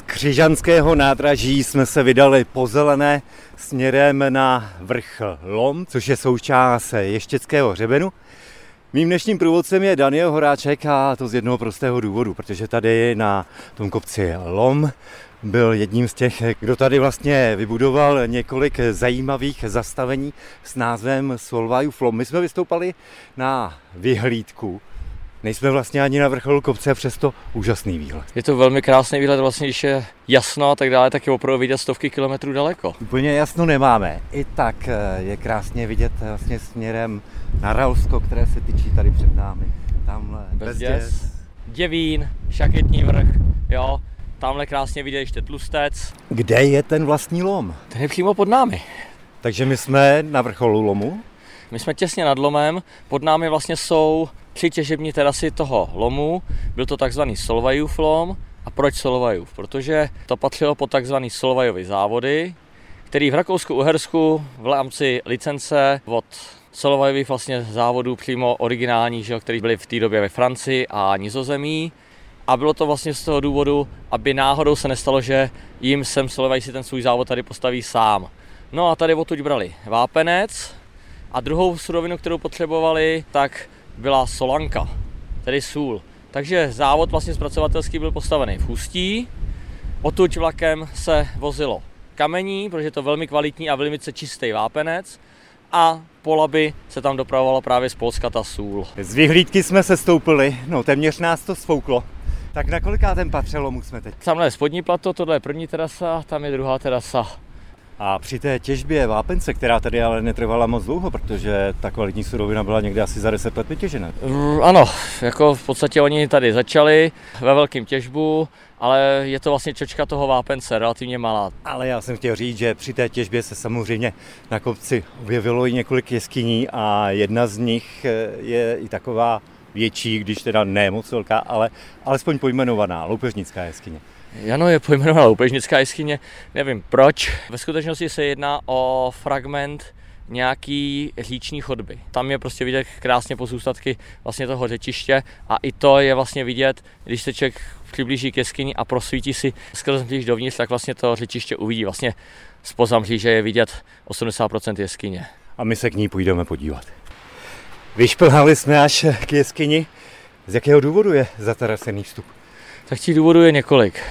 Z křižanského nádraží jsme se vydali po zelené směrem na vrch Lom, což je součást Ještěckého hřebenu. Mým dnešním průvodcem je Daniel Horáček a to z jednoho prostého důvodu, protože tady na tom kopci Lom byl jedním z těch, kdo tady vlastně vybudoval několik zajímavých zastavení s názvem Solvaju Flom. My jsme vystoupali na vyhlídku Nejsme vlastně ani na vrcholu kopce, přesto úžasný výhled. Je to velmi krásný výhled, vlastně když je jasno a tak dále, tak je opravdu vidět stovky kilometrů daleko. Úplně jasno nemáme. I tak eh, je krásně vidět vlastně směrem na Ralsko, které se tyčí tady před námi. Tamhle Bezděs, Děvín, šaketní vrch, jo, tamhle krásně vidět ještě Tlustec. Kde je ten vlastní lom? Ten je přímo pod námi. Takže my jsme na vrcholu lomu? My jsme těsně nad lomem, pod námi vlastně jsou tři těžební terasy toho lomu. Byl to takzvaný Solvajův lom. A proč Solvajův? Protože to patřilo pod takzvaný Solvajovy závody, který v Rakousku-Uhersku v rámci licence od Solvajových vlastně závodů přímo originální, že, který byly v té době ve Francii a Nizozemí. A bylo to vlastně z toho důvodu, aby náhodou se nestalo, že jim sem Solvaj si ten svůj závod tady postaví sám. No a tady odtud brali vápenec a druhou surovinu, kterou potřebovali, tak byla solanka, tedy sůl. Takže závod vlastně zpracovatelský byl postavený v Hustí, odtud vlakem se vozilo kamení, protože je to velmi kvalitní a velmi čistý vápenec a po Laby se tam dopravovalo právě z Polska ta sůl. Z vyhlídky jsme se stoupili, no téměř nás to svouklo. Tak na kolikátém patře lomu jsme teď? Tamhle je spodní plato, tohle je první terasa, tam je druhá terasa. A při té těžbě vápence, která tady ale netrvala moc dlouho, protože ta kvalitní surovina byla někde asi za 10 let vytěžena. Mm, ano, jako v podstatě oni tady začali ve velkém těžbu, ale je to vlastně čočka toho vápence, relativně malá. Ale já jsem chtěl říct, že při té těžbě se samozřejmě na kopci objevilo i několik jeskyní a jedna z nich eh, je i taková větší, když teda ne moc velká, ale alespoň pojmenovaná, loupežnická jeskyně. Jano je pojmenovaná loupežnická jeskyně, nevím proč. Ve skutečnosti se jedná o fragment nějaký říční chodby. Tam je prostě vidět krásně pozůstatky vlastně toho řečiště a i to je vlastně vidět, když se člověk přiblíží k jeskyni a prosvítí si skrz mříž dovnitř, tak vlastně to řečiště uvidí. Vlastně spoza mříže je vidět 80% jeskyně. A my se k ní půjdeme podívat. Vyšplhali jsme až k jeskyni. Z jakého důvodu je zatarasený vstup? Tak těch důvodů je několik.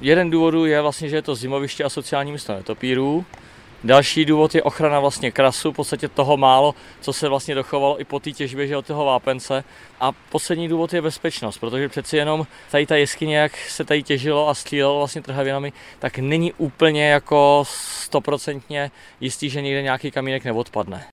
Jeden důvod je vlastně, že je to zimoviště a sociální místo netopírů. Další důvod je ochrana vlastně krasu, v podstatě toho málo, co se vlastně dochovalo i po té těžbě že od toho vápence. A poslední důvod je bezpečnost, protože přeci jenom tady ta jeskyně, jak se tady těžilo a střílelo vlastně trhavinami, tak není úplně jako stoprocentně jistý, že někde nějaký kamínek neodpadne.